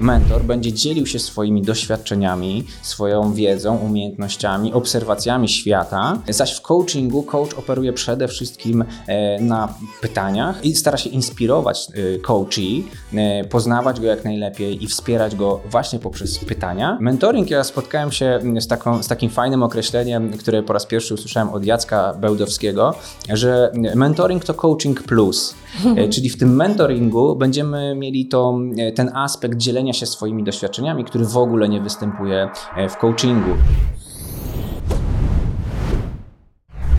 Mentor będzie dzielił się swoimi doświadczeniami, swoją wiedzą, umiejętnościami, obserwacjami świata, zaś w coachingu coach operuje przede wszystkim e, na pytaniach i stara się inspirować e, coachi, e, poznawać go jak najlepiej i wspierać go właśnie poprzez pytania. Mentoring, ja spotkałem się z, taką, z takim fajnym określeniem, które po raz pierwszy usłyszałem od Jacka Bełdowskiego, że mentoring to coaching plus. Czyli w tym mentoringu będziemy mieli to, ten aspekt dzielenia się swoimi doświadczeniami, który w ogóle nie występuje w coachingu.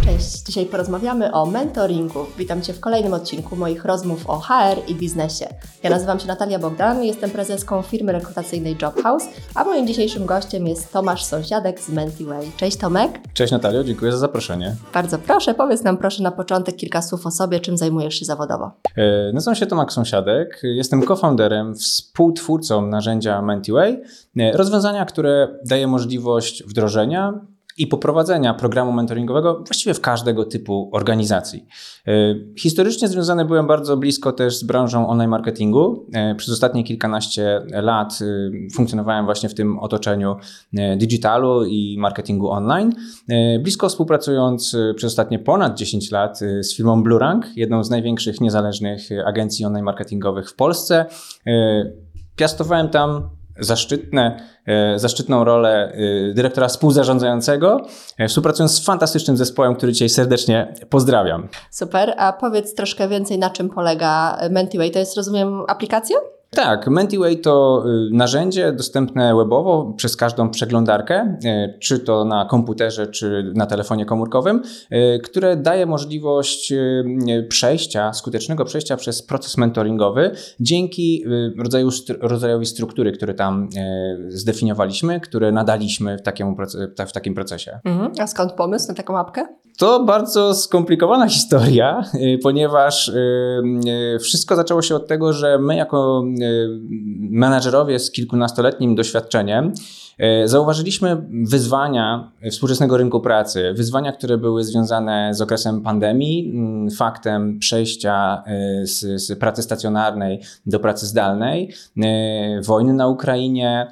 Cześć, dzisiaj porozmawiamy o mentoringu. Witam Cię w kolejnym odcinku moich rozmów o HR i biznesie. Ja nazywam się Natalia Bogdan, jestem prezeską firmy rekrutacyjnej Jobhouse, a moim dzisiejszym gościem jest Tomasz Sąsiadek z Mentiway. Cześć Tomek. Cześć Natalio, dziękuję za zaproszenie. Bardzo proszę, powiedz nam proszę na początek kilka słów o sobie, czym zajmujesz się zawodowo. E, nazywam się Tomek Sąsiadek, jestem co-founderem, współtwórcą narzędzia Mentiway, e, rozwiązania, które daje możliwość wdrożenia i poprowadzenia programu mentoringowego właściwie w każdego typu organizacji. E, historycznie związany byłem bardzo blisko też z branżą online marketingu. E, przez ostatnie kilkanaście lat e, funkcjonowałem właśnie w tym otoczeniu digitalu i marketingu online. Blisko współpracując przez ostatnie ponad 10 lat z firmą Blurank, jedną z największych niezależnych agencji online marketingowych w Polsce. Piastowałem tam zaszczytne, e, zaszczytną rolę e, dyrektora współzarządzającego, e, współpracując z fantastycznym zespołem, który dzisiaj serdecznie pozdrawiam. Super, a powiedz troszkę więcej, na czym polega Mentiway. To jest, rozumiem, aplikacja? Tak, Mentiway to y, narzędzie dostępne webowo przez każdą przeglądarkę, y, czy to na komputerze, czy na telefonie komórkowym, y, które daje możliwość przejścia, skutecznego przejścia przez proces mentoringowy dzięki rodzaju, rodzajowi struktury, który tam zdefiniowaliśmy, które nadaliśmy w takim, w takim procesie. Mhm. A skąd pomysł na taką apkę? To bardzo skomplikowana historia, ponieważ wszystko zaczęło się od tego, że my jako menadżerowie z kilkunastoletnim doświadczeniem zauważyliśmy wyzwania współczesnego rynku pracy, wyzwania, które były związane z okresem pandemii, mm, faktem przejścia e, z, z pracy stacjonarnej do pracy zdalnej, e, wojny na Ukrainie,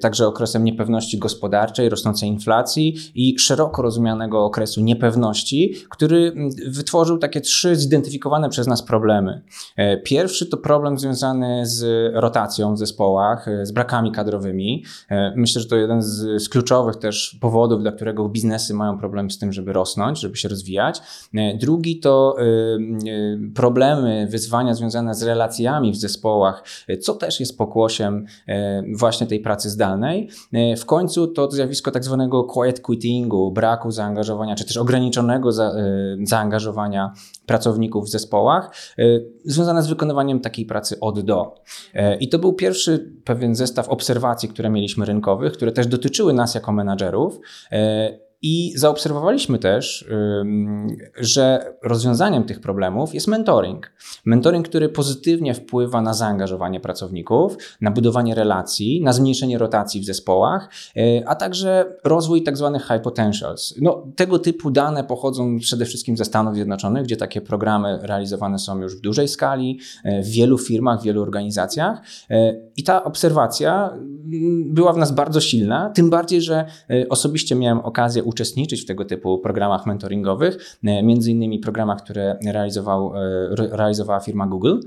także okresem niepewności gospodarczej, rosnącej inflacji i szeroko rozumianego okresu niepewności, który mm, wytworzył takie trzy zidentyfikowane przez nas problemy. Pierwszy to problem związany z rotacją w zespołach, z brakami kadrowymi. Myślę, że to jeden z, z, kluczowych też powodów, dla którego biznesy mają problem z tym, żeby rosnąć, żeby się rozwijać. E, drugi to e, e, problemy, wyzwania związane z relacjami w zespołach, co też jest pokłosiem właśnie tej pracy zdalnej. W końcu to zjawisko tak zwanego quiet quittingu, braku zaangażowania, czy też ograniczonego za, zaangażowania pracowników w zespołach, związane z wykonywaniem takiej pracy od do. I to był pierwszy pewien zestaw obserwacji, które mieliśmy rynkowo rynkowych, które też dotyczyły nas jako menadżerów. I zaobserwowaliśmy też, że rozwiązaniem tych problemów jest mentoring. Mentoring, który pozytywnie wpływa na zaangażowanie pracowników, na budowanie relacji, na zmniejszenie rotacji w zespołach, e, a także rozwój tzw. Tak high potentials. No, tego typu dane pochodzą przede wszystkim ze Stanów Zjednoczonych, gdzie takie programy realizowane są już w dużej skali, e, w wielu firmach, w wielu organizacjach. I ta obserwacja była w nas bardzo silna, tym bardziej, że osobiście miałem okazję uczestniczyć w tego typu programach mentoringowych, e, między innymi programach, które realizował, e, realizowała firma Google.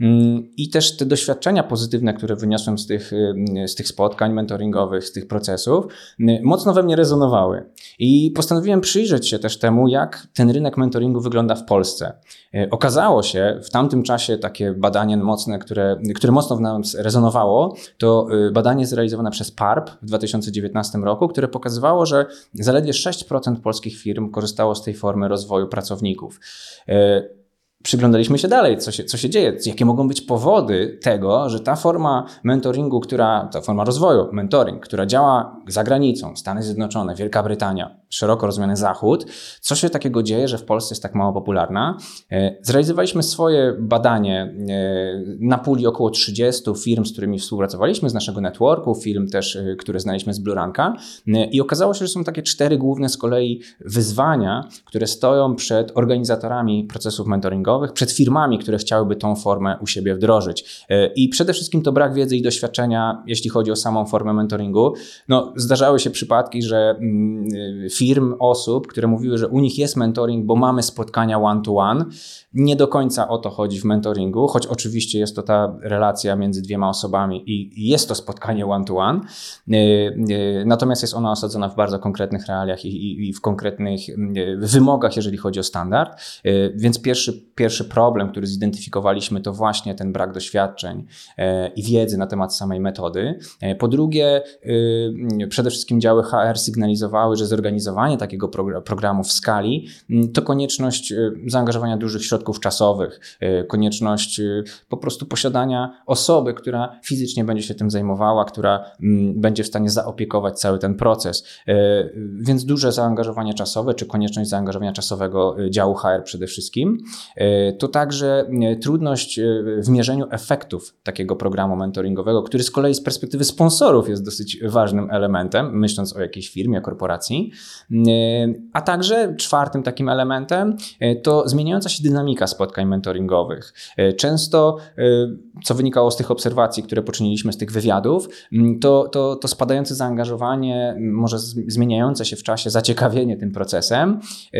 Mm, I też te doświadczenia pozytywne, które wyniosłem z tych, y, z tych spotkań mentoringowych, z tych procesów, y, mocno we mnie rezonowały. I postanowiłem przyjrzeć się też temu, jak ten rynek mentoringu wygląda w Polsce. Y, okazało się w tamtym czasie takie badanie mocne, które, które mocno w nas rezonowało, to badanie zrealizowane przez PARP w 2019 roku, które pokazywało, że zaledwie 6% polskich firm korzystało z tej formy rozwoju pracowników przyglądaliśmy się dalej, co się, co się dzieje, jakie mogą być powody tego, że ta forma mentoringu, która, ta forma rozwoju, mentoring, która działa za granicą, Stany Zjednoczone, Wielka Brytania, szeroko rozumiany zachód. Co się takiego dzieje, że w Polsce jest tak mało popularna? Zrealizowaliśmy swoje badanie na puli około 30 firm, z którymi współpracowaliśmy, z naszego networku, firm też, które znaliśmy z Bluranka i okazało się, że są takie cztery główne z kolei wyzwania, które stoją przed organizatorami procesów mentoringowych, przed firmami, które chciałyby tą formę u siebie wdrożyć. I przede wszystkim to brak wiedzy i doświadczenia, jeśli chodzi o samą formę mentoringu. No, zdarzały się przypadki, że mm, firm, osób, które mówiły, że u nich jest mentoring, bo mamy spotkania one-to-one. Nie do końca o to chodzi w mentoringu, choć oczywiście jest to ta relacja między dwiema osobami i jest to spotkanie one-to-one. E, e, natomiast jest ona osadzona w bardzo konkretnych realiach i, w konkretnych mm, wymogach, jeżeli chodzi o standard. E, więc pierwszy, pierwszy problem, który zidentyfikowaliśmy, to właśnie ten brak doświadczeń i wiedzy na temat samej metody. Po drugie, przede wszystkim działy HR sygnalizowały, że zorganizowanie takiego programu w skali mm, to konieczność zaangażowania dużych środków czasowych, y, konieczność y, po prostu posiadania osoby, która fizycznie będzie się tym zajmowała, która mm, będzie w stanie zaopiekować cały ten proces. Y, więc duże zaangażowanie czasowe, czy konieczność zaangażowania czasowego działu HR przede wszystkim. To także trudność w mierzeniu efektów takiego programu mentoringowego, który z kolei z perspektywy sponsorów jest dosyć ważnym elementem, myśląc o jakiejś firmie, korporacji. A także czwartym takim elementem to zmieniająca się dynamika spotkań mentoringowych. E, często, e, co wynikało z tych obserwacji, które poczyniliśmy z tych wywiadów, to, to, to spadające zaangażowanie, może zmieniające się w czasie zaciekawienie tym procesem, e,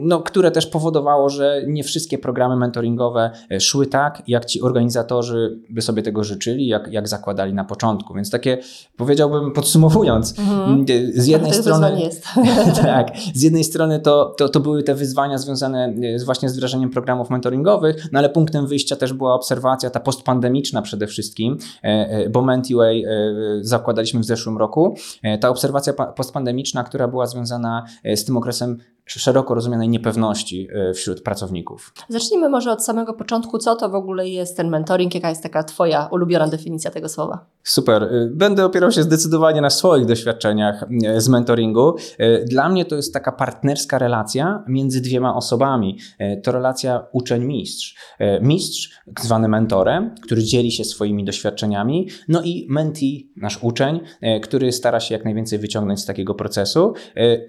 no, które też powodowało, że nie wszystkie programy mentoringowe szły tak, jak ci organizatorzy by sobie tego życzyli, jak, jak zakładali na początku. Więc takie, powiedziałbym, podsumowując, mhm. z jednej strony. Jest. tak, z jednej strony to, to, to były te wyzwania związane właśnie z wdrażaniem programów mentoringowych, no ale punktem wyjścia też była obserwacja ta postpandemiczna przede wszystkim, e, e, bo Mentiway e, zakładaliśmy w zeszłym roku. Ta obserwacja postpandemiczna, która była związana z tym okresem szeroko rozumianej niepewności e, wśród pracowników. Zacznijmy może od samego początku, co to w ogóle jest ten mentoring, jaka jest taka Twoja ulubiona definicja tego słowa? Super. E, będę opierał się zdecydowanie na swoich doświadczeniach e, z mentoringu. Dla mnie to jest taka partnerska relacja między dwiema osobami. To relacja uczeń-mistrz. Mistrz, zwany mentorem, który dzieli się swoimi doświadczeniami, no i mentee, nasz uczeń, który stara się jak najwięcej wyciągnąć z takiego procesu,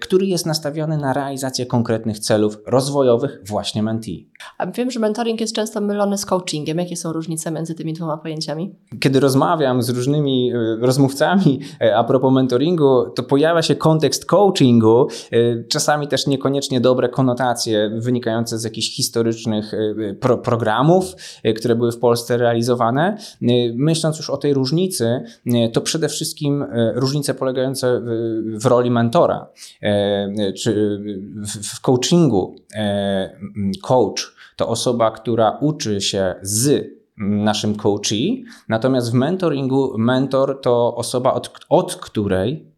który jest nastawiony na realizację realizację konkretnych celów rozwojowych właśnie mentee. A wiem, że mentoring jest często mylony z coachingiem. Jakie są różnice między tymi dwoma pojęciami? Kiedy rozmawiam z różnymi e, rozmówcami e, a propos mentoringu, to pojawia się kontekst coachingu, e, czasami też niekoniecznie dobre konotacje wynikające z jakichś historycznych pro programów, które były w Polsce realizowane. Myśląc już o tej różnicy, to przede wszystkim różnice polegające w roli mentora, czy w coachingu coach to osoba, która uczy się z naszym coachee, natomiast w mentoringu mentor to osoba, od, od której E,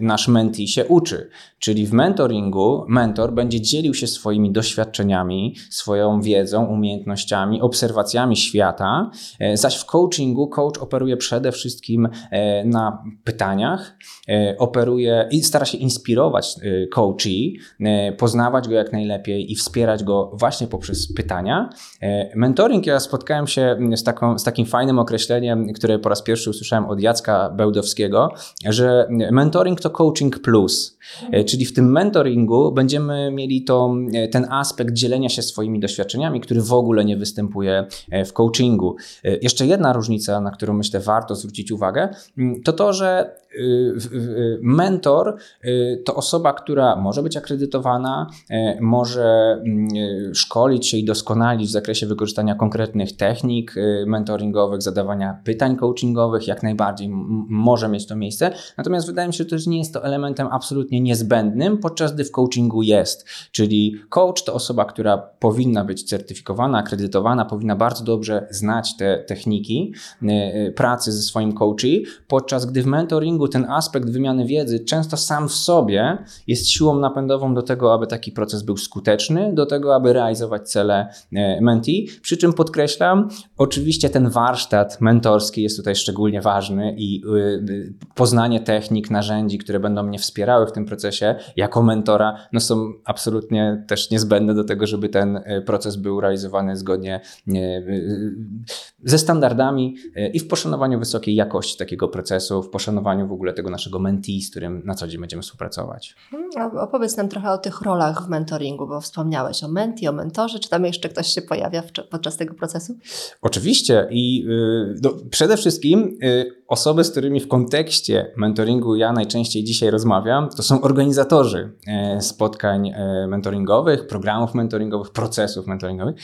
nasz mentee się uczy. Czyli w mentoringu mentor będzie dzielił się swoimi doświadczeniami, swoją wiedzą, umiejętnościami, obserwacjami świata, e, zaś w coachingu coach operuje przede wszystkim e, na pytaniach, operuje i stara się inspirować coachee, poznawać go jak najlepiej i wspierać go właśnie poprzez pytania. Mentoring, ja spotkałem się z, taką, z takim fajnym określeniem, które po raz pierwszy usłyszałem od Jacka Bełdowskiego, że mentoring to coaching plus, e, czyli w tym mentoringu będziemy mieli to, e, ten aspekt dzielenia się swoimi doświadczeniami, który w ogóle nie występuje e, w coachingu. Jeszcze jedna różnica, na którą myślę warto zwrócić uwagę, mm, to to, że mentor to osoba, która może być akredytowana, może mm, szkolić się i doskonalić w zakresie wykorzystania konkretnych technik mentoringowych, zadawania pytań coachingowych, jak najbardziej może mieć to miejsce. Natomiast wydaje mi się, że też nie jest to elementem absolutnie niezbędnym, podczas gdy w coachingu jest. Czyli coach to osoba, która powinna być certyfikowana, akredytowana, powinna bardzo dobrze znać te techniki pracy ze swoim coachem, podczas gdy w mentoringu ten aspekt wymiany wiedzy często sam w sobie jest siłą napędową do tego, aby taki proces był skuteczny, do tego, aby realizować cele e, menti. Przy czym podkreślam, oczywiście ten warsztat mentorski jest tutaj szczególnie ważny i y, poznanie technik, narzędzi, które będą mnie wspierały w tym procesie jako mentora, no są absolutnie też niezbędne do tego, żeby ten e, proces był realizowany zgodnie ze standardami i w poszanowaniu wysokiej jakości takiego procesu, w poszanowaniu w ogóle tego naszego mentee, z którym na co dzień będziemy współpracować. Hmm, opowiedz nam trochę o tych rolach w mentoringu, bo wspomniałeś o menti, o mentorze. Czy tam jeszcze ktoś się pojawia podczas tego procesu? Oczywiście i y, no, przede wszystkim y, osoby, z którymi w kontekście mentoringu ja najczęściej dzisiaj rozmawiam, to są organizatorzy e, spotkań e, mentoringowych, programów mentoringowych, procesów mentoringowych.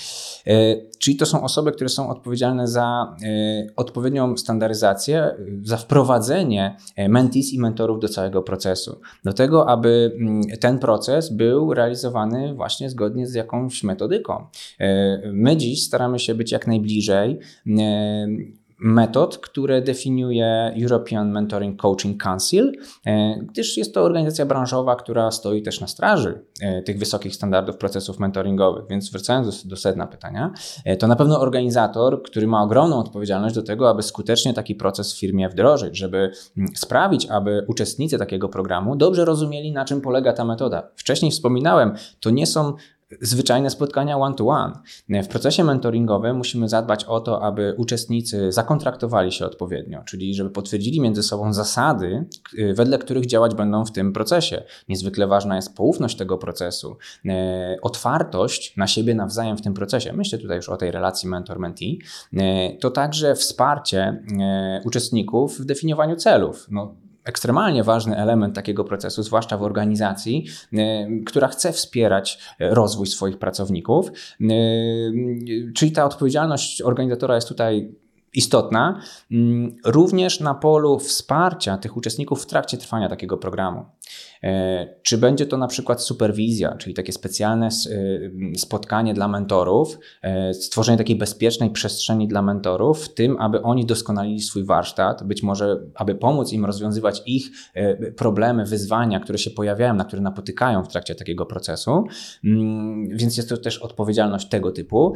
E, czyli to są osoby, które są odpowiedzialne za odpowiednią standaryzację, za wprowadzenie mentees i mentorów do całego procesu. Do tego, aby mm, ten proces był realizowany właśnie zgodnie z jakąś metodyką. My dziś staramy się być jak najbliżej metod, które definiuje European Mentoring Coaching Council, e, gdyż jest to organizacja branżowa, która stoi też na straży e, tych wysokich standardów procesów mentoringowych. Więc wracając do, sedna pytania, e, to na pewno organizator, który ma ogromną odpowiedzialność do tego, aby skutecznie taki proces w firmie wdrożyć, żeby mm, sprawić, aby uczestnicy takiego programu dobrze rozumieli, na czym polega ta metoda. Wcześniej wspominałem, to nie są zwyczajne spotkania one-to-one. W procesie mentoringowym musimy zadbać o to, aby uczestnicy zakontraktowali się odpowiednio, czyli żeby potwierdzili między sobą zasady, y, wedle których działać będą w tym procesie. Niezwykle ważna jest poufność tego procesu, e, otwartość na siebie nawzajem w tym procesie. Myślę tutaj już o tej relacji mentor-mentee. E, to także wsparcie uczestników w definiowaniu celów. No, ekstremalnie ważny element takiego procesu, zwłaszcza w organizacji, e, która chce wspierać e, rozwój swoich pracowników. E, czyli ta odpowiedzialność organizatora jest tutaj istotna, mm, również na polu wsparcia tych uczestników w trakcie trwania takiego programu. E, czy będzie to na przykład superwizja, czyli takie specjalne e, spotkanie dla mentorów, e, stworzenie takiej bezpiecznej przestrzeni dla mentorów, w tym, aby oni doskonalili swój warsztat, być może, aby pomóc im rozwiązywać ich problemy, wyzwania, które się pojawiają, na które napotykają w trakcie takiego procesu. Mm, więc jest to też odpowiedzialność tego typu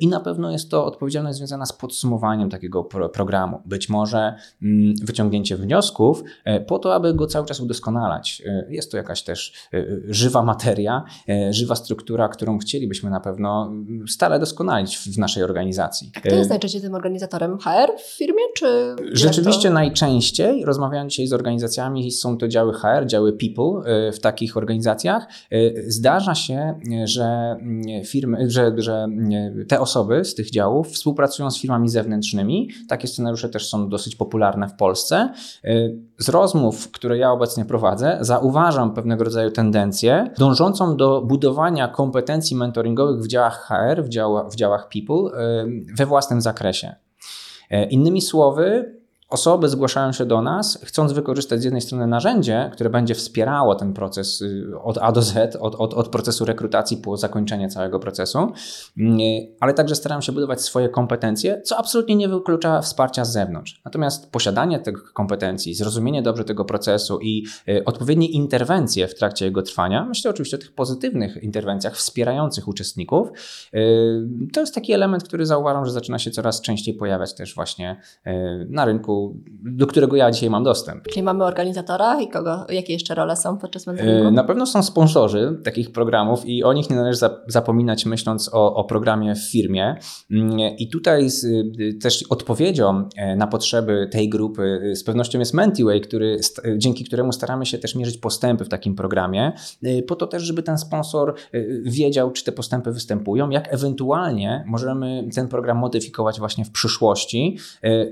i na pewno jest to odpowiedzialność związana z podsumowaniem takiego programu. Być może mm, wyciągnięcie wniosków po to, aby go cały czas udoskonalać. Jest to jakaś też e, e, żywa materia, e, żywa struktura, którą chcielibyśmy na pewno mm, stale doskonalić w naszej organizacji. Kto jest najczęściej tym organizatorem? HR w firmie, czy? Rzeczywiście najczęściej, rozmawiając dzisiaj z organizacjami, są to działy HR, działy people w takich organizacjach. Zdarza się, że mm, firmy, że, że mm, te osoby z tych działów współpracują z firmami zewnętrznymi. Takie scenariusze też są dosyć popularne w Polsce. Z rozmów, które ja obecnie prowadzę, zauważam, pewnego rodzaju tendencję dążącą do budowania kompetencji mentoringowych w działach HR, w, działa, w działach people we własnym zakresie. E, innymi słowy, Osoby zgłaszają się do nas, chcąc wykorzystać z jednej strony narzędzie, które będzie wspierało ten proces y, od A do Z, od, od, od procesu rekrutacji po zakończenie całego procesu, mm, ale także starają się budować swoje kompetencje, co absolutnie nie wyklucza wsparcia z zewnątrz. Natomiast posiadanie tych kompetencji, zrozumienie dobrze tego procesu i y, odpowiednie interwencje w trakcie jego trwania, myślę oczywiście o tych pozytywnych interwencjach wspierających uczestników, y, to jest taki element, który zauważam, że zaczyna się coraz częściej pojawiać też właśnie na rynku do którego ja dzisiaj mam dostęp. Czyli mamy organizatora i kogo, jakie jeszcze role są podczas mentoringu? Na pewno są sponsorzy takich programów i o nich nie należy zapominać myśląc o, o programie w firmie. Mm, I tutaj z, też odpowiedzią e, na potrzeby tej grupy e, z pewnością jest Mentiway, który, dzięki któremu staramy się też mierzyć postępy w takim programie, e, po to też, żeby ten sponsor wiedział, czy te postępy występują, jak ewentualnie możemy ten program modyfikować właśnie w przyszłości,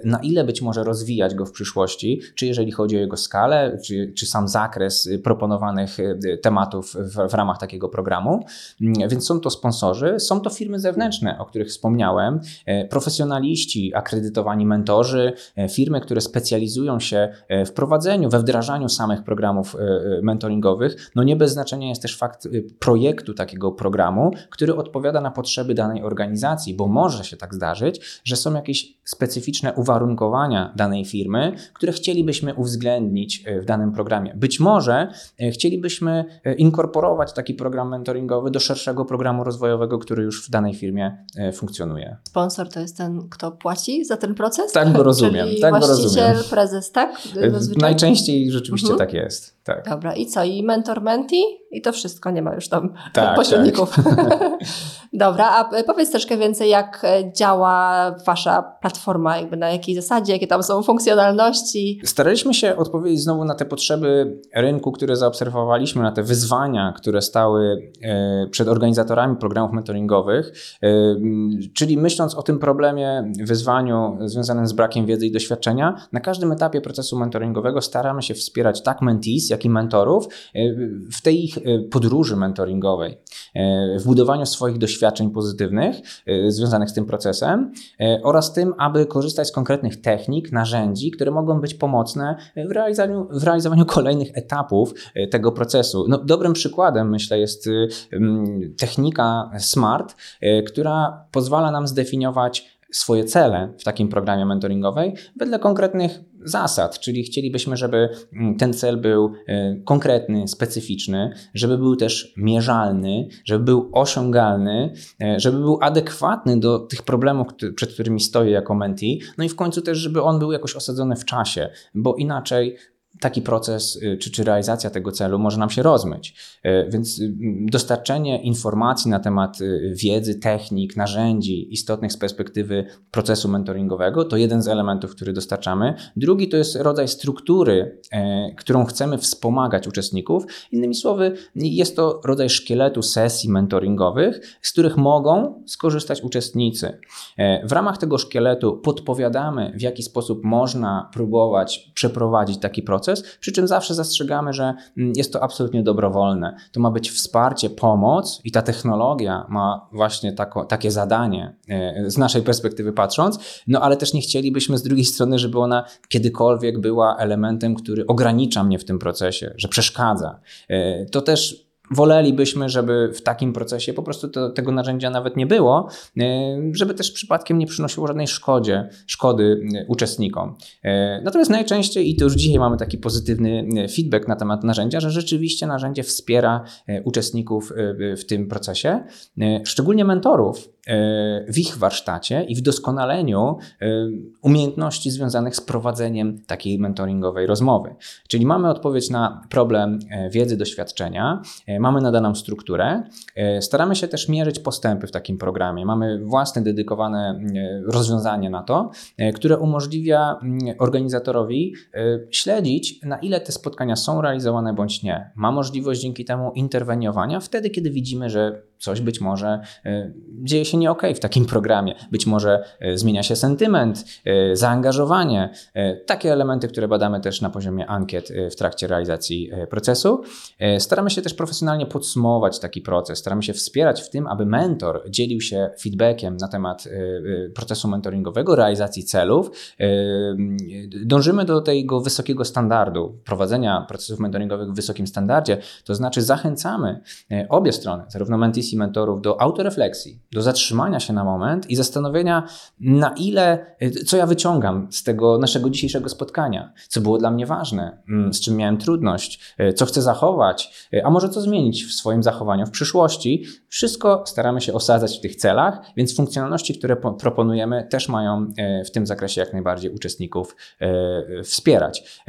na ile być może rozwijać rozwijać go w przyszłości, czy jeżeli chodzi o jego skalę, czy, czy sam zakres y, proponowanych y, tematów w, w ramach takiego programu. Mm, więc są to sponsorzy, są to firmy zewnętrzne, o których wspomniałem, e, profesjonaliści, akredytowani mentorzy, e, firmy, które specjalizują się e, w prowadzeniu, we wdrażaniu samych programów mentoringowych. No nie bez znaczenia jest też fakt y, projektu takiego programu, który odpowiada na potrzeby danej organizacji, bo może się tak zdarzyć, że są jakieś specyficzne uwarunkowania danej firmy, które chcielibyśmy uwzględnić w danym programie. Być może chcielibyśmy inkorporować taki program mentoringowy do szerszego programu rozwojowego, który już w danej firmie funkcjonuje. Sponsor to jest ten, kto płaci za ten proces? Tak go rozumiem. Czyli tak właściciel, go rozumiem. prezes, tak? Zazwyczaj? Najczęściej rzeczywiście mhm. tak jest. Tak. Dobra, i co? I mentor, menti? I to wszystko, nie ma już tam tak, pośredników. Tak. Dobra, a powiedz troszkę więcej, jak działa Wasza platforma, jakby na jakiej zasadzie, jakie tam są funkcjonalności? Staraliśmy się odpowiedzieć znowu na te potrzeby rynku, które zaobserwowaliśmy, na te wyzwania, które stały e, przed organizatorami programów mentoringowych, e, czyli myśląc o tym problemie, wyzwaniu związanym z brakiem wiedzy i doświadczenia, na każdym etapie procesu mentoringowego staramy się wspierać tak mentees, jak i mentorów e, w tej ich podróży mentoringowej, w budowaniu swoich doświadczeń pozytywnych związanych z tym procesem oraz tym, aby korzystać z konkretnych technik, narzędzi, które mogą być pomocne w realizowaniu, w realizowaniu kolejnych etapów tego procesu. No, dobrym przykładem, myślę, jest technika SMART, która pozwala nam zdefiniować swoje cele w takim programie mentoringowej wedle konkretnych zasad, czyli chcielibyśmy, żeby mm, ten cel był e, konkretny, specyficzny, żeby był też mierzalny, żeby był osiągalny, e, żeby był adekwatny do tych problemów, przed którymi stoję jako menti, no i w końcu też, żeby on był jakoś osadzony w czasie, bo inaczej taki proces y, czy, czy realizacja tego celu może nam się rozmyć. Y, więc y, dostarczenie informacji na temat wiedzy, technik, narzędzi istotnych z perspektywy procesu mentoringowego to jeden z elementów, który dostarczamy. Drugi to jest rodzaj struktury, którą chcemy wspomagać uczestników. Innymi słowy, jest to rodzaj szkieletu sesji mentoringowych, z których mogą skorzystać uczestnicy. W ramach tego szkieletu podpowiadamy, w jaki sposób można próbować przeprowadzić taki proces proces, przy czym zawsze zastrzegamy, że mm, jest to absolutnie dobrowolne. To ma być wsparcie, pomoc i ta technologia ma właśnie tako, takie zadanie e, z naszej perspektywy patrząc, no ale też nie chcielibyśmy z drugiej strony, żeby ona kiedykolwiek była elementem, który ogranicza mnie w tym procesie, że przeszkadza. E, to też wolelibyśmy, żeby w takim procesie po prostu to, tego narzędzia nawet nie było, e, żeby też przypadkiem nie przynosiło żadnej szkodzie, szkody e, uczestnikom. E, natomiast najczęściej, i to już dzisiaj mamy taki pozytywny feedback na temat narzędzia, że rzeczywiście narzędzie wspiera uczestników w tym procesie, szczególnie mentorów, w ich warsztacie i w doskonaleniu umiejętności związanych z prowadzeniem takiej mentoringowej rozmowy. Czyli mamy odpowiedź na problem wiedzy, doświadczenia, mamy nadaną strukturę. Staramy się też mierzyć postępy w takim programie. Mamy własne dedykowane rozwiązanie na to, które umożliwia organizatorowi śledzić, na ile te spotkania są realizowane bądź nie. Ma możliwość dzięki temu interweniowania wtedy, kiedy widzimy, że coś być może dzieje się nie ok w takim programie. Być może e, zmienia się sentyment, e, zaangażowanie, e, takie elementy, które badamy też na poziomie ankiet w trakcie realizacji procesu. Staramy się też profesjonalnie podsumować taki proces, staramy się wspierać w tym, aby mentor dzielił się feedbackiem na temat procesu mentoringowego, realizacji celów. Dążymy do tego wysokiego standardu prowadzenia procesów mentoringowych w wysokim standardzie, to znaczy zachęcamy obie strony, zarówno mentees i mentorów, do autorefleksji, do zatrzymania się na moment i zastanowienia, na ile, co ja wyciągam z tego naszego dzisiejszego spotkania, co było dla mnie ważne, mm, z czym miałem trudność, e, co chcę zachować, e, a może co zmienić w swoim zachowaniu w przyszłości. Wszystko staramy się osadzać w tych celach, więc funkcjonalności, które proponujemy, też mają w tym zakresie jak najbardziej uczestników wspierać.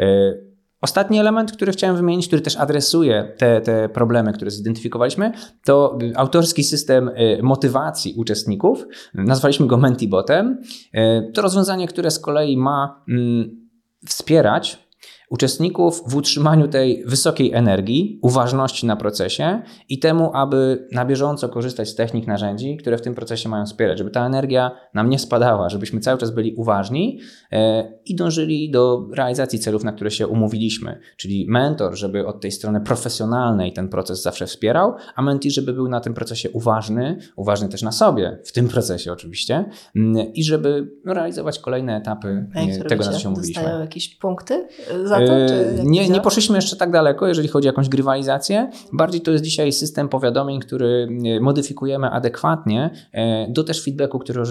Ostatni element, który chciałem wymienić, który też adresuje te, te problemy, które zidentyfikowaliśmy, to autorski system y, motywacji uczestników. Nazwaliśmy go Mentibotem. Y, to rozwiązanie, które z kolei ma mm, wspierać uczestników w utrzymaniu tej wysokiej energii, uważności na procesie i temu, aby na bieżąco korzystać z technik, narzędzi, które w tym procesie mają wspierać, żeby ta energia nam nie spadała, żebyśmy cały czas byli uważni e, i dążyli do realizacji celów, na które się umówiliśmy. Czyli mentor, żeby od tej strony profesjonalnej ten proces zawsze wspierał, a menti, żeby był na tym procesie uważny, uważny też na sobie, w tym procesie oczywiście, mm, i żeby realizować kolejne etapy tego, na co się umówiliśmy. Jakieś punkty za to? Czy nie, nie poszliśmy jeszcze tak daleko, jeżeli chodzi o jakąś grywalizację. Bardziej to jest dzisiaj system powiadomień, który modyfikujemy adekwatnie do też feedbacku, który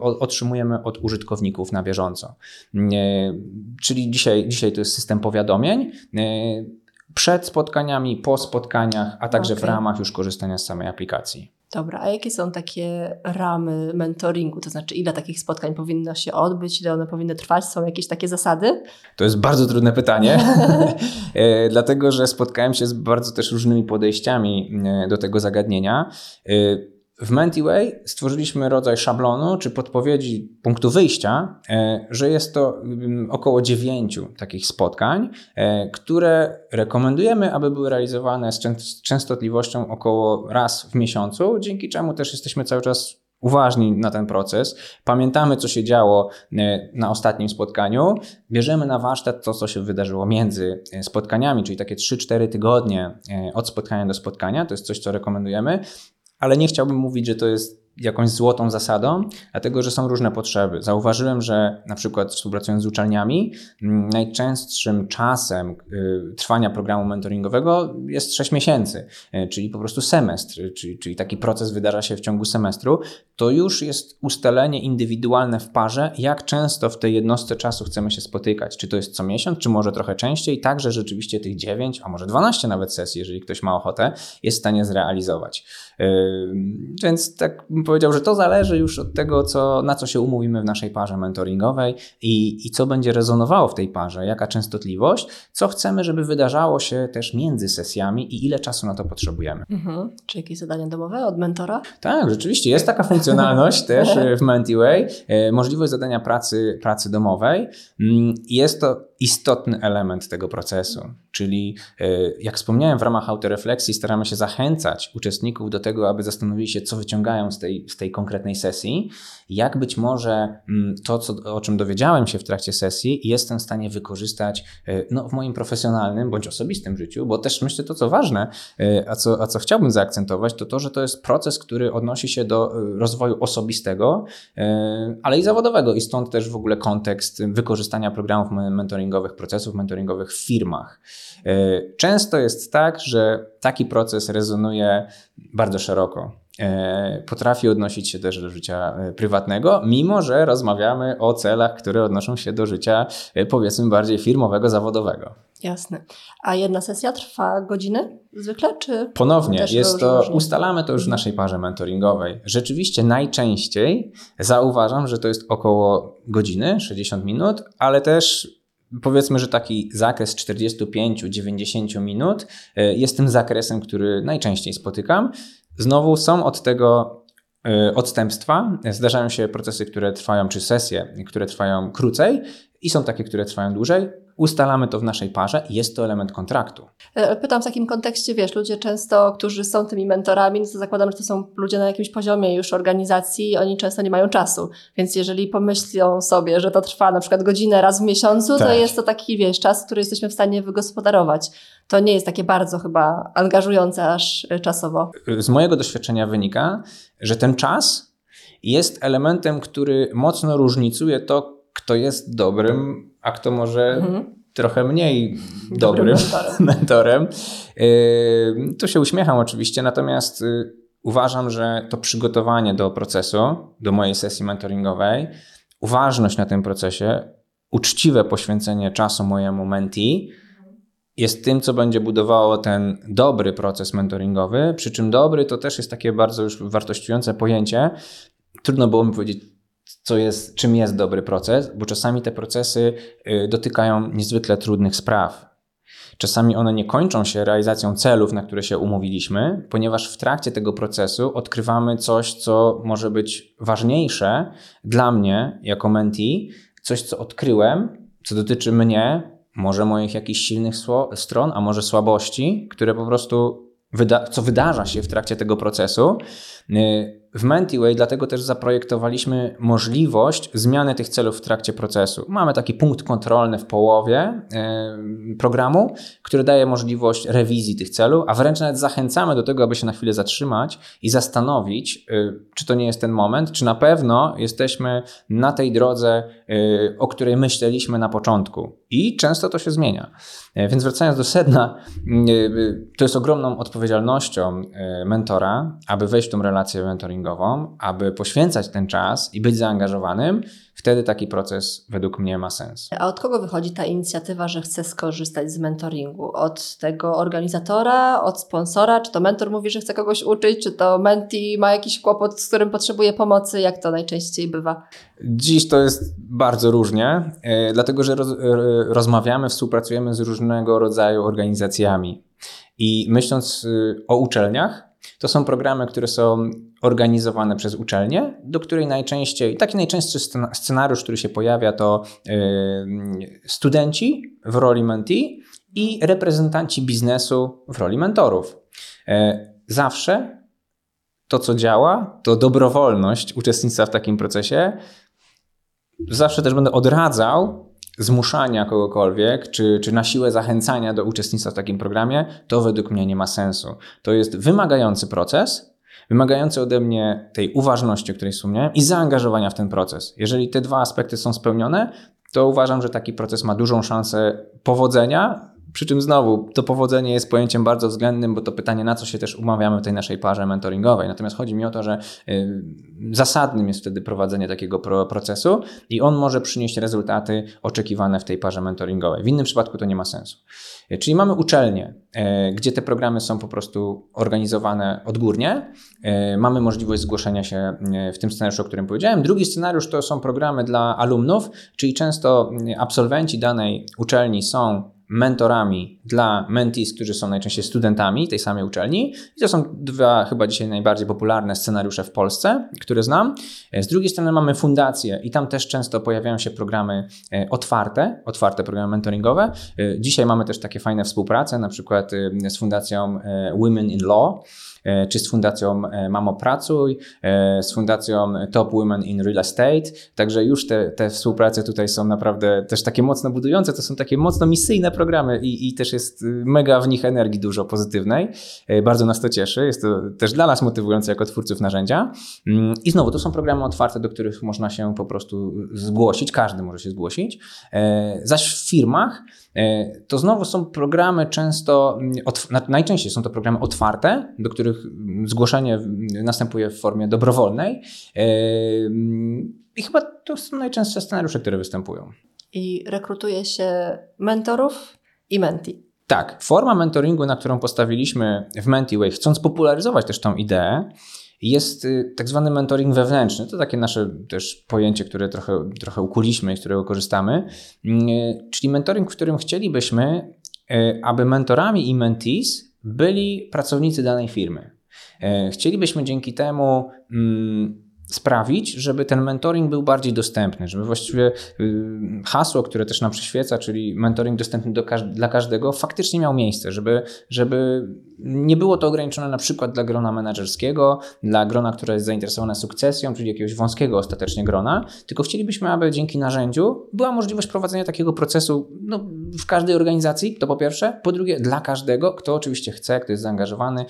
otrzymujemy od użytkowników na bieżąco. Czyli dzisiaj, dzisiaj to jest system powiadomień przed spotkaniami, po spotkaniach, a także okay. w ramach już korzystania z samej aplikacji. Dobra, a jakie są takie ramy mentoringu? To znaczy, ile takich spotkań powinno się odbyć, ile one powinny trwać? Są jakieś takie zasady? To jest bardzo trudne pytanie, e, dlatego że spotkałem się z bardzo też różnymi podejściami e, do tego zagadnienia. W Mentiway stworzyliśmy rodzaj szablonu czy podpowiedzi punktu wyjścia, e, że jest to mm, około dziewięciu takich spotkań, e, które rekomendujemy, aby były realizowane z częstotliwością około raz w miesiącu, dzięki czemu też jesteśmy cały czas uważni na ten proces, pamiętamy, co się działo e, na ostatnim spotkaniu, bierzemy na warsztat to, co się wydarzyło między spotkaniami, czyli takie 3-4 tygodnie od spotkania do spotkania, to jest coś, co rekomendujemy ale nie chciałbym mówić, że to jest jakąś złotą zasadą, dlatego że są różne potrzeby. Zauważyłem, że na przykład współpracując z uczelniami, najczęstszym czasem y, trwania programu mentoringowego jest 6 miesięcy, y, czyli po prostu semestr, czyli, czyli taki proces wydarza się w ciągu semestru. To już jest ustalenie indywidualne w parze, jak często w tej jednostce czasu chcemy się spotykać. Czy to jest co miesiąc, czy może trochę częściej, tak że rzeczywiście tych 9, a może 12 nawet sesji, jeżeli ktoś ma ochotę, jest w stanie zrealizować. Y, więc tak powiedział, że to zależy już od tego, co, na co się umówimy w naszej parze mentoringowej i, i co będzie rezonowało w tej parze, jaka częstotliwość, co chcemy, żeby wydarzało się też między sesjami i ile czasu na to potrzebujemy. Mhm. Czy jakieś zadania domowe od mentora? Tak, rzeczywiście jest taka funkcjonalność też w MentiWay, e, możliwość zadania pracy, pracy domowej. Mm, jest to istotny element tego procesu. Czyli, e, jak wspomniałem, w ramach autorefleksji staramy się zachęcać uczestników do tego, aby zastanowili się, co wyciągają z tej, z tej konkretnej sesji, jak być może mm, to, co, o czym dowiedziałem się w trakcie sesji, jestem w stanie wykorzystać e, no, w moim profesjonalnym bądź osobistym życiu, bo też myślę to, co ważne, e, a co, a co chciałbym zaakcentować, to to, że to jest proces, który odnosi się do rozwoju osobistego, ale i zawodowego, i stąd też w ogóle kontekst wykorzystania programów mentoringowych, procesów mentoringowych w firmach. E, często jest tak, że taki proces rezonuje bardzo szeroko. E, potrafi odnosić się też do życia e, prywatnego, mimo że rozmawiamy o celach, które odnoszą się do życia, powiedzmy, bardziej firmowego, zawodowego. Jasne. A jedna sesja trwa godziny zwykle, czy? Ponownie, jest to, ustalamy to już w naszej parze mentoringowej. Rzeczywiście najczęściej zauważam, że to jest około godziny, 60 minut, ale też Powiedzmy, że taki zakres 45-90 minut e, jest tym zakresem, który najczęściej spotykam. Znowu są od tego e, odstępstwa. Zdarzają się procesy, które trwają, czy sesje, które trwają krócej, i są takie, które trwają dłużej. Ustalamy to w naszej parze i jest to element kontraktu. E, pytam w takim kontekście, wiesz, ludzie często, którzy są tymi mentorami, no to zakładam, że to są ludzie na jakimś poziomie już organizacji, oni często nie mają czasu. Więc jeżeli pomyślą sobie, że to trwa na przykład godzinę raz w miesiącu, tak. to jest to taki, wiesz, czas, który jesteśmy w stanie wygospodarować. To nie jest takie bardzo chyba angażujące aż czasowo. Z mojego doświadczenia wynika, że ten czas jest elementem, który mocno różnicuje to, kto jest dobrym, a kto może mhm. trochę mniej dobrym, dobrym mentorem. mentorem. Yy, tu się uśmiecham oczywiście, natomiast yy, uważam, że to przygotowanie do procesu, do mojej sesji mentoringowej, uważność na tym procesie, uczciwe poświęcenie czasu mojemu mentee jest tym, co będzie budowało ten dobry proces mentoringowy. Przy czym dobry to też jest takie bardzo już wartościujące pojęcie. Trudno było mi powiedzieć, co jest, czym jest dobry proces, bo czasami te procesy y, dotykają niezwykle trudnych spraw. Czasami one nie kończą się realizacją celów, na które się umówiliśmy, ponieważ w trakcie tego procesu odkrywamy coś, co może być ważniejsze dla mnie jako mentee, coś, co odkryłem, co dotyczy mnie, może moich jakichś silnych stron, a może słabości, które po prostu, wyda co wydarza się w trakcie tego procesu. Y, w Mentiway dlatego też zaprojektowaliśmy możliwość zmiany tych celów w trakcie procesu. Mamy taki punkt kontrolny w połowie programu, który daje możliwość rewizji tych celów, a wręcz nawet zachęcamy do tego, aby się na chwilę zatrzymać i zastanowić, czy to nie jest ten moment, czy na pewno jesteśmy na tej drodze, o której myśleliśmy na początku. I często to się zmienia. Więc wracając do sedna, to jest ogromną odpowiedzialnością mentora, aby wejść w tą relację mentoringową, aby poświęcać ten czas i być zaangażowanym. Wtedy taki proces według mnie ma sens. A od kogo wychodzi ta inicjatywa, że chce skorzystać z mentoringu? Od tego organizatora, od sponsora? Czy to mentor mówi, że chce kogoś uczyć? Czy to menti ma jakiś kłopot, z którym potrzebuje pomocy? Jak to najczęściej bywa? Dziś to jest bardzo różnie, dlatego że roz, rozmawiamy, współpracujemy z różnego rodzaju organizacjami. I myśląc y, o uczelniach, to są programy, które są organizowane przez uczelnie, do której najczęściej, taki najczęstszy scenariusz, który się pojawia, to studenci w roli mentee i reprezentanci biznesu w roli mentorów. E, zawsze to, co działa, to dobrowolność uczestnictwa w takim procesie. Zawsze też będę odradzał zmuszania kogokolwiek, czy, czy na siłę zachęcania do uczestnictwa w takim programie, to według mnie nie ma sensu. To jest wymagający proces, wymagający ode mnie tej uważności, o której wspomniałem, i zaangażowania w ten proces. Jeżeli te dwa aspekty są spełnione, to uważam, że taki proces ma dużą szansę powodzenia, przy czym znowu to powodzenie jest pojęciem bardzo względnym, bo to pytanie, na co się też umawiamy w tej naszej parze mentoringowej. Natomiast chodzi mi o to, że y, zasadnym jest wtedy prowadzenie takiego procesu i on może przynieść rezultaty oczekiwane w tej parze mentoringowej. W innym przypadku to nie ma sensu. Y, czyli mamy uczelnie, y, gdzie te programy są po prostu organizowane odgórnie. Mamy możliwość zgłoszenia się w tym scenariuszu, o którym powiedziałem. Drugi scenariusz to są programy dla alumnów, czyli często absolwenci danej uczelni są mentorami dla mentees, którzy są najczęściej studentami tej samej uczelni. I to są dwa chyba dzisiaj najbardziej popularne scenariusze w Polsce, które znam. Z drugiej strony mamy fundacje i tam też często pojawiają się programy e, otwarte, otwarte programy mentoringowe. E, dzisiaj mamy też takie fajne współprace, na przykład e, z fundacją Women in Law, E, czy z fundacją e, Mamo Pracuj, e, z fundacją Top Women in Real Estate. Także już te, te współprace tutaj są naprawdę też takie mocno budujące, to są takie mocno misyjne programy i, i też jest mega w nich energii dużo pozytywnej. Bardzo nas to cieszy, jest to też dla nas motywujące jako twórców narzędzia. Mm, I znowu, to są programy otwarte, do których można się po prostu zgłosić, każdy może się zgłosić. Zaś w firmach E, to znowu są programy często, mm, najczęściej są to programy otwarte, do których zgłoszenie następuje w formie dobrowolnej. E, I chyba to są najczęstsze scenariusze, które występują. I rekrutuje się mentorów i menti. Tak, forma mentoringu, na którą postawiliśmy w MentiWay, chcąc popularyzować też tą ideę, jest y, tak zwany mentoring wewnętrzny. To takie nasze też pojęcie, które trochę, trochę ukuliśmy i z którego korzystamy. Mm, y, czyli mentoring, w którym chcielibyśmy, y, aby mentorami i mentees byli pracownicy danej firmy. Chcielibyśmy dzięki temu mm, sprawić, żeby ten mentoring był bardziej dostępny, żeby właściwie hasło, które też nam przyświeca, czyli mentoring dostępny do, dla każdego, faktycznie miał miejsce, żeby, żeby nie było to ograniczone na przykład dla grona menedżerskiego, dla grona, które jest zainteresowane sukcesją, czyli jakiegoś wąskiego ostatecznie grona, tylko chcielibyśmy, aby dzięki narzędziu była możliwość prowadzenia takiego procesu no, w każdej organizacji, to po pierwsze. Po drugie, dla każdego, kto oczywiście chce, kto jest zaangażowany,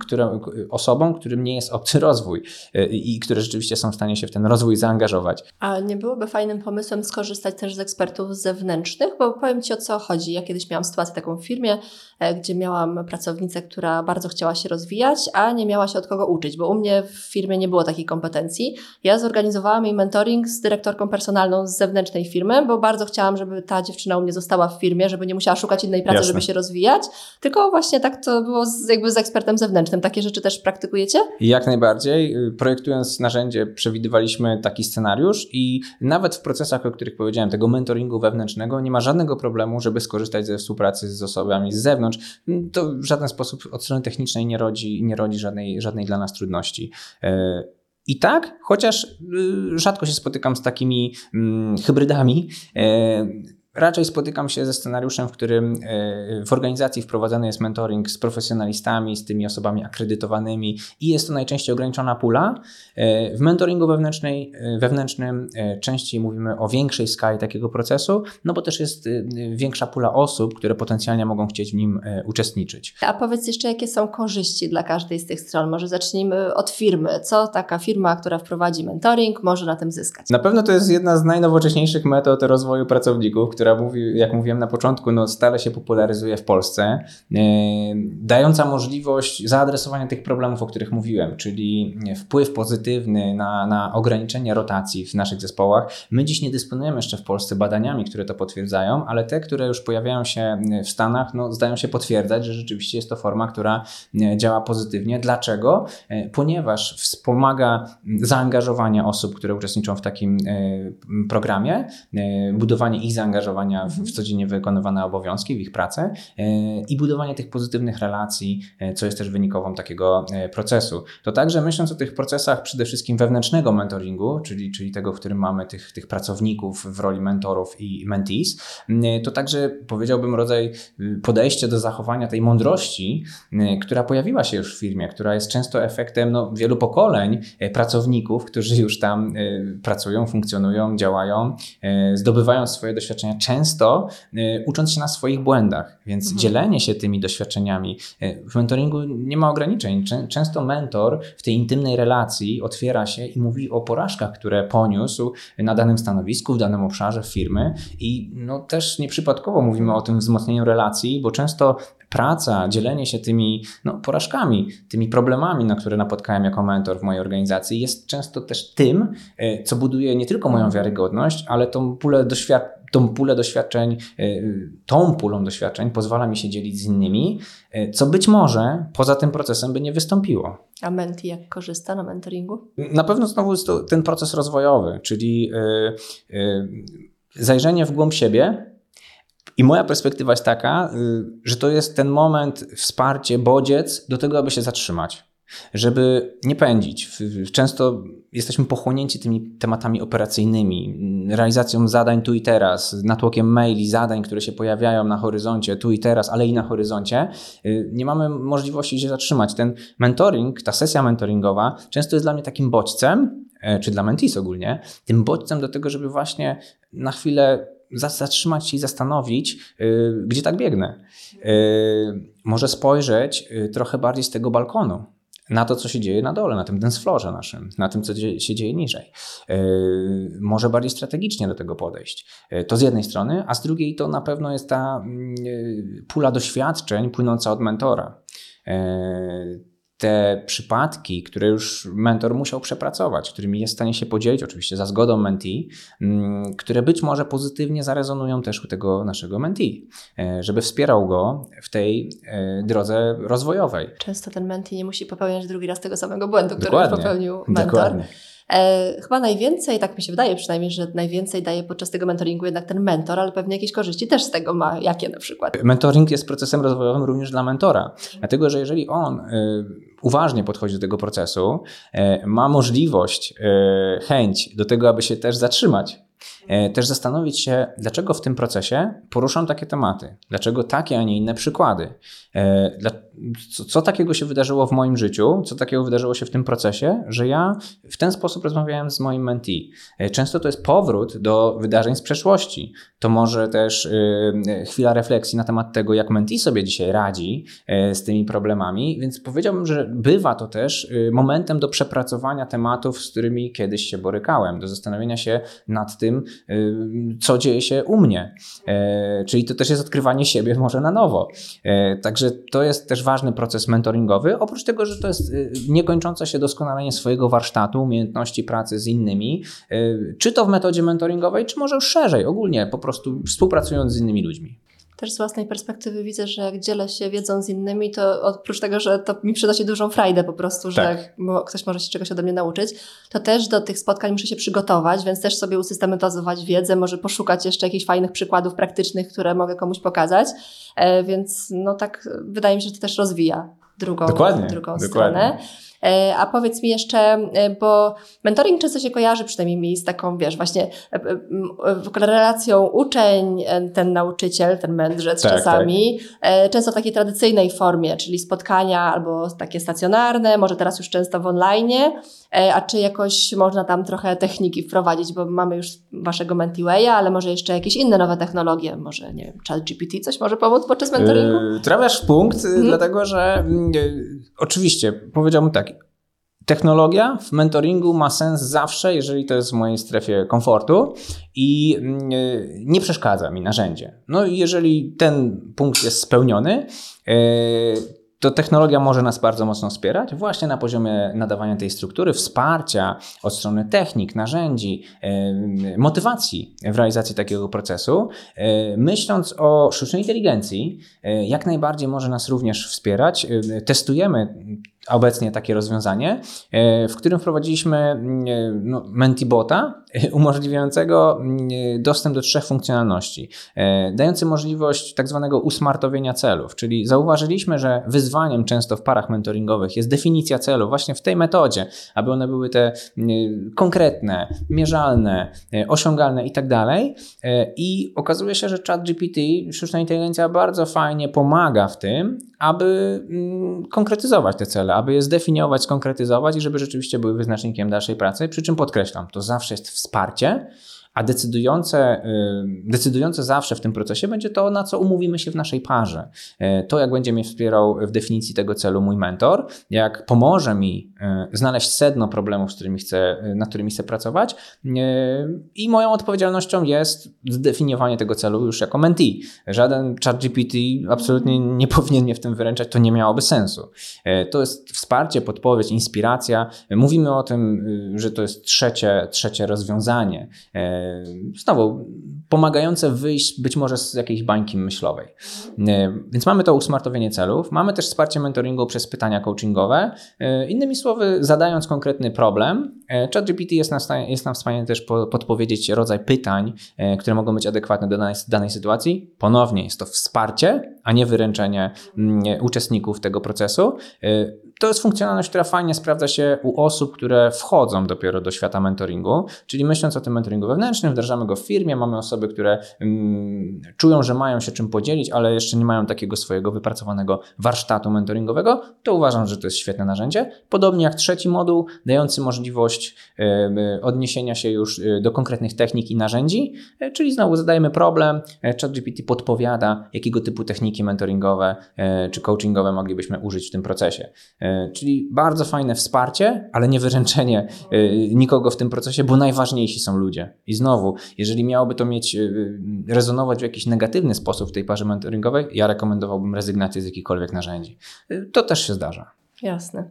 które, osobom, którym nie jest obcy rozwój y, i które rzeczywiście są w stanie się w ten rozwój zaangażować. A nie byłoby fajnym pomysłem skorzystać też z ekspertów zewnętrznych? Bo powiem Ci o co chodzi. Ja kiedyś miałam sytuację taką w firmie, e, gdzie miałam pracownicę, która bardzo chciała się rozwijać, a nie miała się od kogo uczyć, bo u mnie w firmie nie było takiej kompetencji. Ja zorganizowałam jej mentoring z dyrektorką personalną z zewnętrznej firmy, bo bardzo chciałam, żeby ta dziewczyna u mnie została w firmie, żeby nie musiała szukać innej pracy, Jasne. żeby się rozwijać, tylko właśnie tak to było z, jakby z ekspertem zewnętrznym. Takie rzeczy też praktykujecie? Jak najbardziej. Projektując narzędzie przewidywaliśmy taki scenariusz i nawet w procesach, o których powiedziałem, tego mentoringu wewnętrznego nie ma żadnego problemu, żeby skorzystać ze współpracy z osobami z zewnątrz. To w żaden sposób sposób od strony technicznej nie rodzi, nie rodzi żadnej, żadnej dla nas trudności. E, I tak, chociaż y, rzadko się spotykam z takimi mm, hybrydami, e, raczej spotykam się ze scenariuszem, w którym e, w organizacji wprowadzany jest mentoring z profesjonalistami, z tymi osobami akredytowanymi i jest to najczęściej ograniczona pula. W mentoringu wewnętrznej, wewnętrznym częściej mówimy o większej skali takiego procesu, no bo też jest większa pula osób, które potencjalnie mogą chcieć w nim uczestniczyć. A powiedz jeszcze, jakie są korzyści dla każdej z tych stron? Może zacznijmy od firmy. Co taka firma, która wprowadzi mentoring, może na tym zyskać? Na pewno to jest jedna z najnowocześniejszych metod rozwoju pracowników, która mówi, jak mówiłem na początku, no stale się popularyzuje w Polsce, e, dająca możliwość zaadresowania tych problemów, o których mówiłem, czyli wpływ pozytywny na, na ograniczenie rotacji w naszych zespołach. My dziś nie dysponujemy jeszcze w Polsce badaniami, które to potwierdzają, ale te, które już pojawiają się w Stanach, no, zdają się potwierdzać, że rzeczywiście jest to forma, która e, działa pozytywnie. Dlaczego? E, ponieważ wspomaga zaangażowanie osób, które uczestniczą w takim programie, budowanie ich zaangażowania w, w codziennie wykonywane obowiązki, w ich pracę e, i budowanie tych pozytywnych relacji, e, co jest też wynikową takiego e, procesu. To także myśląc o tych procesach przede wszystkim wewnętrznego mentoringu, czyli, czyli tego, w którym mamy tych, tych pracowników w roli mentorów i mentees, to także powiedziałbym rodzaj podejścia do zachowania tej mądrości, która pojawiła się już w firmie, która jest często efektem no, wielu pokoleń pracowników, którzy już tam pracują, funkcjonują, działają, zdobywają swoje doświadczenia, często y, ucząc się na swoich błędach. Więc mhm. dzielenie się tymi doświadczeniami. Y, w mentoringu nie ma ograniczeń. Często mentor w tej intymnej relacji otwiera się i mówi o porażkach, które poniósł na danym stanowisku, w danym obszarze firmy. I no, też nieprzypadkowo mówimy o tym wzmocnieniu relacji, bo często praca, dzielenie się tymi no, porażkami, tymi problemami, na które napotkałem jako mentor w mojej organizacji, jest często też tym, y, co buduje nie tylko moją wiarygodność, ale tą pulę doświadczeń tą pulę doświadczeń, y, tą pulą doświadczeń pozwala mi się dzielić z innymi, y, co być może poza tym procesem by nie wystąpiło. A Menti jak korzysta na mentoringu? Na pewno znowu jest to ten proces rozwojowy, czyli y, zajrzenie w głąb siebie, i moja perspektywa jest taka, że to jest ten moment, wsparcie, bodziec do tego, aby się zatrzymać żeby nie pędzić. Często jesteśmy pochłonięci tymi tematami operacyjnymi, realizacją zadań tu i teraz, natłokiem maili, zadań, które się pojawiają na horyzoncie tu i teraz, ale i na horyzoncie. Y, nie mamy możliwości się zatrzymać. Ten mentoring, ta sesja mentoringowa często jest dla mnie takim bodźcem, e, czy dla mentis ogólnie, tym bodźcem do tego, żeby właśnie na chwilę zatrzymać się i zastanowić, y, gdzie tak biegnę. Y, może spojrzeć trochę bardziej z tego balkonu na to, co się dzieje na dole, na tym dancefloorze naszym, na tym, co się dzieje niżej. E, może bardziej strategicznie do tego podejść. E, to z jednej strony, a z drugiej to na pewno jest ta mm, e, pula doświadczeń płynąca od mentora te przypadki, które już mentor musiał przepracować, którymi jest w stanie się podzielić, oczywiście za zgodą mentee, mm, które być może pozytywnie zarezonują też u tego naszego mentee, e, żeby wspierał go w tej e, drodze rozwojowej. Często ten mentee nie musi popełniać drugi raz tego samego błędu, który Dokładnie. popełnił mentor. Dokładnie. E, chyba najwięcej, tak mi się wydaje przynajmniej, że najwięcej daje podczas tego mentoringu jednak ten mentor, ale pewnie jakieś korzyści też z tego ma. Jakie na przykład? Mentoring jest procesem rozwojowym również dla mentora, dlatego że jeżeli on y, uważnie podchodzi do tego procesu, y, ma możliwość, y, chęć do tego, aby się też zatrzymać też zastanowić się, dlaczego w tym procesie poruszam takie tematy, dlaczego takie, a nie inne przykłady. E, co, takiego się wydarzyło w moim życiu, co takiego wydarzyło się w tym procesie, że ja w ten sposób rozmawiałem z moim mentee. E, często to jest powrót do wydarzeń z przeszłości. To może też chwila refleksji na temat tego, jak mentee sobie dzisiaj radzi z tymi problemami, więc powiedziałbym, że bywa to też momentem do przepracowania tematów, z którymi kiedyś się borykałem, do zastanowienia się nad tym, Y, co dzieje się u mnie. E, czyli to też jest odkrywanie siebie może na nowo. E, także to jest też ważny proces mentoringowy. Oprócz tego, że to jest y, niekończące się doskonalenie swojego warsztatu, umiejętności pracy z innymi, e, czy to w metodzie mentoringowej, czy może szerzej, ogólnie po prostu współpracując z innymi ludźmi. Też z własnej perspektywy widzę, że jak dzielę się wiedzą z innymi, to oprócz tego, że to mi przynosi dużą frajdę po prostu, że tak. ktoś może się czegoś ode mnie nauczyć, to też do tych spotkań muszę się przygotować, więc też sobie usystematyzować wiedzę, może poszukać jeszcze jakichś fajnych przykładów praktycznych, które mogę komuś pokazać. E, więc no tak wydaje mi się, że to też rozwija drugą, dokładnie, drugą dokładnie. stronę. A powiedz mi jeszcze, bo mentoring często się kojarzy przynajmniej mi z taką, wiesz, właśnie relacją uczeń, ten nauczyciel, ten mędrzec tak, czasami, tak. często w takiej tradycyjnej formie, czyli spotkania albo takie stacjonarne, może teraz już często w online, a czy jakoś można tam trochę techniki wprowadzić, bo mamy już waszego Mentiwaya, ale może jeszcze jakieś inne nowe technologie, może nie wiem, chat GPT coś może pomóc podczas mentoringu? Yy, trafiasz w punkt, hmm. dlatego że yy, oczywiście powiedziałbym tak, Technologia w mentoringu ma sens zawsze, jeżeli to jest w mojej strefie komfortu i yy, nie przeszkadza mi narzędzie. No i jeżeli ten punkt jest spełniony, yy, to technologia może nas bardzo mocno wspierać właśnie na poziomie nadawania tej struktury, wsparcia od strony technik, narzędzi, motywacji w realizacji takiego procesu. Myśląc o sztucznej inteligencji, jak najbardziej może nas również wspierać. Testujemy obecnie takie rozwiązanie, w którym wprowadziliśmy no, Mentibota umożliwiającego dostęp do trzech funkcjonalności, dający możliwość tak zwanego usmartowienia celów, czyli zauważyliśmy, że wyzwaniem często w parach mentoringowych jest definicja celu właśnie w tej metodzie, aby one były te konkretne, mierzalne, osiągalne i tak dalej. I okazuje się, że ChatGPT, sztuczna inteligencja bardzo fajnie pomaga w tym, aby konkretyzować te cele, aby je zdefiniować, skonkretyzować i żeby rzeczywiście były wyznacznikiem dalszej pracy. Przy czym podkreślam, to zawsze jest wsparcie, a decydujące, y, decydujące zawsze w tym procesie będzie to, na co umówimy się w naszej parze. Y, to, jak będzie mnie wspierał w definicji tego celu mój mentor, jak pomoże mi znaleźć sedno problemów, z którymi chcę, nad którymi chcę pracować. I moją odpowiedzialnością jest zdefiniowanie tego celu już jako mentee. Żaden chat GPT absolutnie nie powinien mnie w tym wyręczać, to nie miałoby sensu. To jest wsparcie, podpowiedź, inspiracja. Mówimy o tym, że to jest trzecie, trzecie rozwiązanie znowu pomagające wyjść być może z jakiejś bańki myślowej. Więc mamy to usmartowienie celów, mamy też wsparcie mentoringu przez pytania coachingowe. Innymi słowy, zadając konkretny problem, ChatGPT jest jest nam w stanie też podpowiedzieć rodzaj pytań, które mogą być adekwatne do danej, danej sytuacji. Ponownie jest to wsparcie, a nie wyręczenie mm, uczestników tego procesu to jest funkcjonalność, która fajnie sprawdza się u osób, które wchodzą dopiero do świata mentoringu, czyli myśląc o tym mentoringu wewnętrznym, wdrażamy go w firmie, mamy osoby, które mm, czują, że mają się czym podzielić, ale jeszcze nie mają takiego swojego wypracowanego warsztatu mentoringowego, to uważam, że to jest świetne narzędzie. Podobnie jak trzeci moduł, dający możliwość y, odniesienia się już y, do konkretnych technik i narzędzi, y, czyli znowu zadajemy problem, ChatGPT podpowiada, jakiego typu techniki mentoringowe czy coachingowe moglibyśmy użyć w tym procesie. E, czyli bardzo fajne wsparcie, ale nie wyręczenie e, nikogo w tym procesie, bo najważniejsi są ludzie. I znowu, jeżeli miałoby to mieć e, rezonować w jakiś negatywny sposób w tej parze mentoringowej, ja rekomendowałbym rezygnację z jakichkolwiek narzędzi. To też się zdarza. Jasne.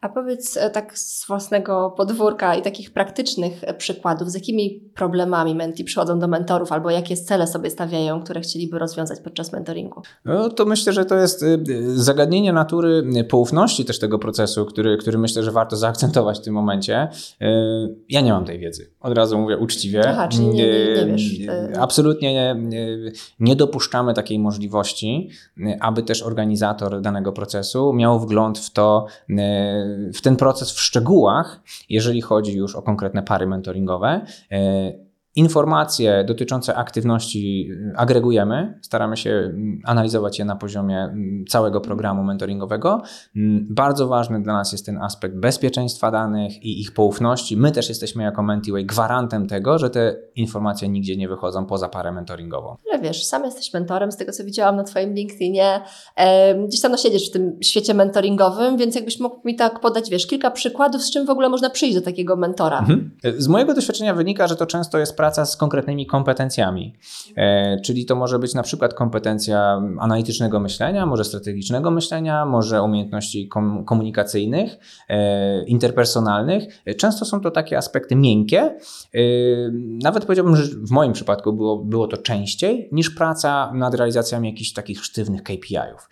A powiedz e, tak z własnego podwórka i takich praktycznych e, przykładów, z jakimi problemami menti przychodzą do mentorów albo jakie cele sobie stawiają, które chcieliby rozwiązać podczas mentoringu? No to myślę, że to jest y, zagadnienie natury poufności też tego procesu, który, który myślę, że warto zaakcentować w tym momencie. Ja nie mam tej wiedzy. Od razu mówię uczciwie. Aha, czyli nie, nie, nie wiesz. Absolutnie nie, nie dopuszczamy takiej możliwości, aby też organizator danego procesu miał wgląd w to, w ten proces w szczegółach, jeżeli chodzi już o konkretne pary mentoringowe. Informacje dotyczące aktywności y, agregujemy, staramy się mm, analizować je na poziomie mm, całego programu mentoringowego. Mm, bardzo ważny dla nas jest ten aspekt bezpieczeństwa danych i ich poufności. My też jesteśmy jako Mentiway gwarantem tego, że te informacje nigdzie nie wychodzą poza parę mentoringową. Ale wiesz, sam jesteś mentorem, z tego co widziałam na Twoim LinkedInie. Gdzieś tam no siedzisz w tym świecie mentoringowym, więc jakbyś mógł mi tak podać, wiesz, kilka przykładów, z czym w ogóle można przyjść do takiego mentora. Mhm. Z mojego doświadczenia wynika, że to często jest praca z konkretnymi kompetencjami. E, czyli to może być na przykład kompetencja analitycznego myślenia, może strategicznego myślenia, może umiejętności komunikacyjnych, e, interpersonalnych. Często są to takie aspekty miękkie. E, nawet powiedziałbym, że w moim przypadku było, było to częściej niż praca nad realizacją jakichś takich sztywnych KPI-ów.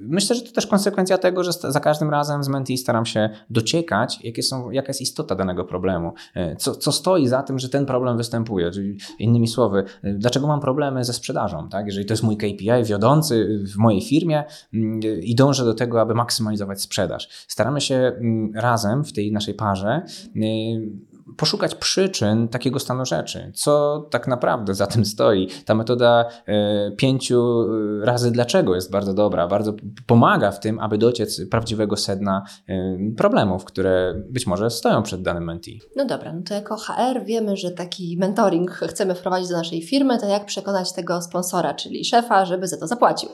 Myślę, że to też konsekwencja tego, że za każdym razem z Menti staram się dociekać, jakie są, jaka jest istota danego problemu, co, co stoi za tym, że ten problem występuje? Czyli innymi słowy, dlaczego mam problemy ze sprzedażą? Tak? Jeżeli to jest mój KPI wiodący w mojej firmie mm, i dążę do tego, aby maksymalizować sprzedaż. Staramy się mm, razem w tej naszej parze poszukać przyczyn takiego stanu rzeczy. Co tak naprawdę za tym stoi? Ta metoda e, pięciu e, razy dlaczego jest bardzo dobra, bardzo pomaga w tym, aby dociec prawdziwego sedna e, problemów, które być może stoją przed danym mentee. No dobra, no to jako HR wiemy, że taki mentoring chcemy wprowadzić do naszej firmy, to jak przekonać tego sponsora, czyli szefa, żeby za to zapłacił?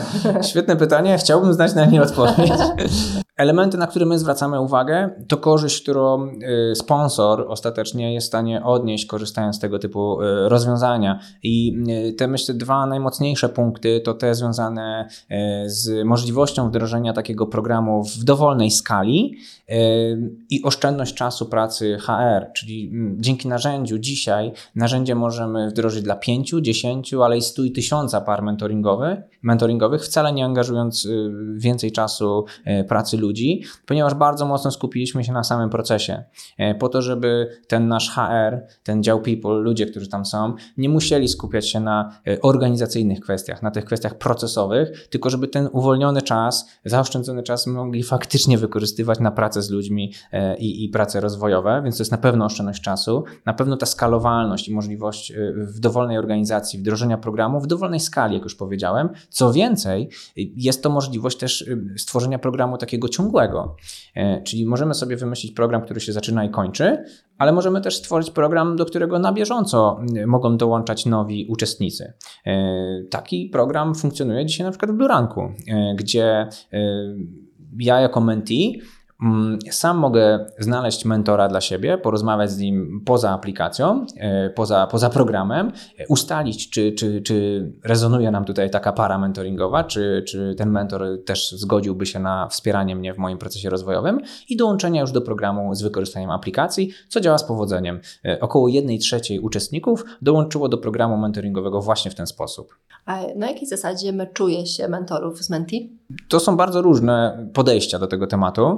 Świetne pytanie, chciałbym znać na nie odpowiedź. Elementy, na które my zwracamy uwagę, to korzyść, którą y, ostatecznie jest w stanie odnieść, korzystając z tego typu y, rozwiązania. I y, te, myślę, dwa najmocniejsze punkty to te związane z możliwością wdrożenia takiego programu w dowolnej skali i oszczędność czasu pracy HR, czyli dzięki narzędziu dzisiaj narzędzie możemy wdrożyć dla 5, 10, ale i 100 i 1000 par mentoringowych, wcale nie angażując więcej czasu pracy ludzi ponieważ bardzo mocno skupiliśmy się na samym procesie. E, po to, żeby ten nasz HR, ten dział people, ludzie, którzy tam są, nie musieli skupiać się na e, organizacyjnych kwestiach, na tych kwestiach procesowych, tylko żeby ten uwolniony czas, zaoszczędzony czas mogli faktycznie wykorzystywać na pracę z ludźmi e, i, i prace rozwojowe, więc to jest na pewno oszczędność czasu, na pewno ta skalowalność i możliwość w dowolnej organizacji wdrożenia programu w dowolnej skali, jak już powiedziałem. Co więcej, jest to możliwość też stworzenia programu takiego ciągłego. E, czyli możemy sobie wymyślić program, który się zaczyna i kończy, ale możemy też stworzyć program, do którego na bieżąco mogą dołączać nowi uczestnicy. E, taki program funkcjonuje dzisiaj na przykład w Bluranku, e, gdzie ja jako mentee sam mogę znaleźć mentora dla siebie, porozmawiać z nim poza aplikacją, e, poza, poza programem, e, ustalić, czy, czy, czy rezonuje nam tutaj taka para mentoringowa, czy, czy ten mentor też zgodziłby się na wspieranie mnie w moim procesie rozwojowym i dołączenia już do programu z wykorzystaniem aplikacji, co działa z powodzeniem. E, około 1 trzeciej uczestników dołączyło do programu mentoringowego właśnie w ten sposób. A na jakiej zasadzie meczuje się mentorów z Menti? To są bardzo różne podejścia do tego tematu.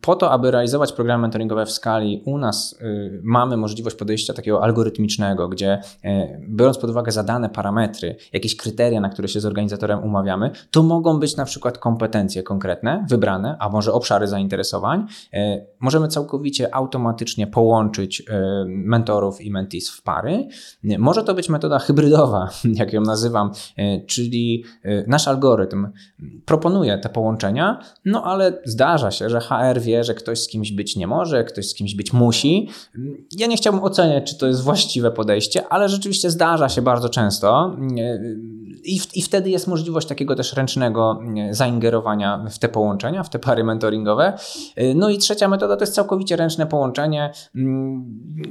Po to, aby realizować programy mentoringowe w skali, u nas y, mamy możliwość podejścia takiego algorytmicznego, gdzie y, biorąc pod uwagę zadane parametry, jakieś kryteria, na które się z organizatorem umawiamy, to mogą być na przykład kompetencje konkretne, wybrane, a może obszary zainteresowań. Y, możemy całkowicie automatycznie połączyć mentorów i mentees w pary. Może to być metoda hybrydowa, jak ją nazywam, czyli nasz algorytm proponuje te połączenia, no ale zdarza się, że HR wie, że ktoś z kimś być nie może, ktoś z kimś być musi. Ja nie chciałbym oceniać, czy to jest właściwe podejście, ale rzeczywiście zdarza się bardzo często. I, w, I wtedy jest możliwość takiego też ręcznego zaingerowania w te połączenia, w te pary mentoringowe. No i trzecia metoda to jest całkowicie ręczne połączenie,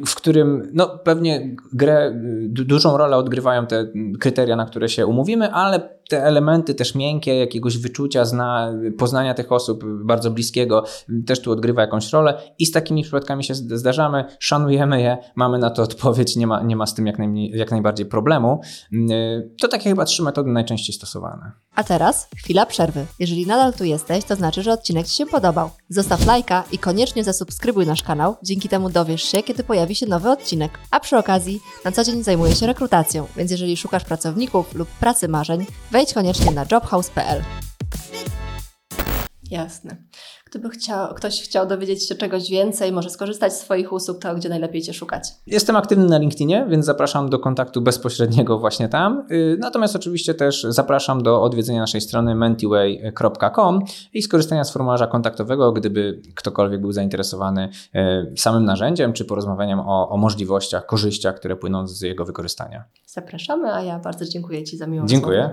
w którym no, pewnie grę, dużą rolę odgrywają te kryteria, na które się umówimy, ale te elementy też miękkie, jakiegoś wyczucia, zna, poznania tych osób bardzo bliskiego, też tu odgrywa jakąś rolę i z takimi przypadkami się zdarzamy, szanujemy je, mamy na to odpowiedź, nie ma, nie ma z tym jak, najmniej, jak najbardziej problemu. To takie chyba trzy metody najczęściej stosowane. A teraz chwila przerwy. Jeżeli nadal tu jesteś, to znaczy, że odcinek Ci się podobał. Zostaw lajka i koniecznie zasubskrybuj nasz kanał, dzięki temu dowiesz się, kiedy pojawi się nowy odcinek. A przy okazji, na co dzień zajmuję się rekrutacją, więc jeżeli szukasz pracowników lub pracy marzeń, wejdź koniecznie na jobhouse.pl. Jasne. Gdyby chciał, ktoś chciał dowiedzieć się czegoś więcej, może skorzystać z Twoich usług, to gdzie najlepiej Cię szukać? Jestem aktywny na LinkedInie, więc zapraszam do kontaktu bezpośredniego właśnie tam. Y, natomiast oczywiście też zapraszam do odwiedzenia naszej strony mentiway.com i skorzystania z formularza kontaktowego, gdyby ktokolwiek był zainteresowany y, samym narzędziem, czy porozmawianiem o, o możliwościach, korzyściach, które płyną z jego wykorzystania. Zapraszamy, a ja bardzo dziękuję Ci za miłą Dziękuję.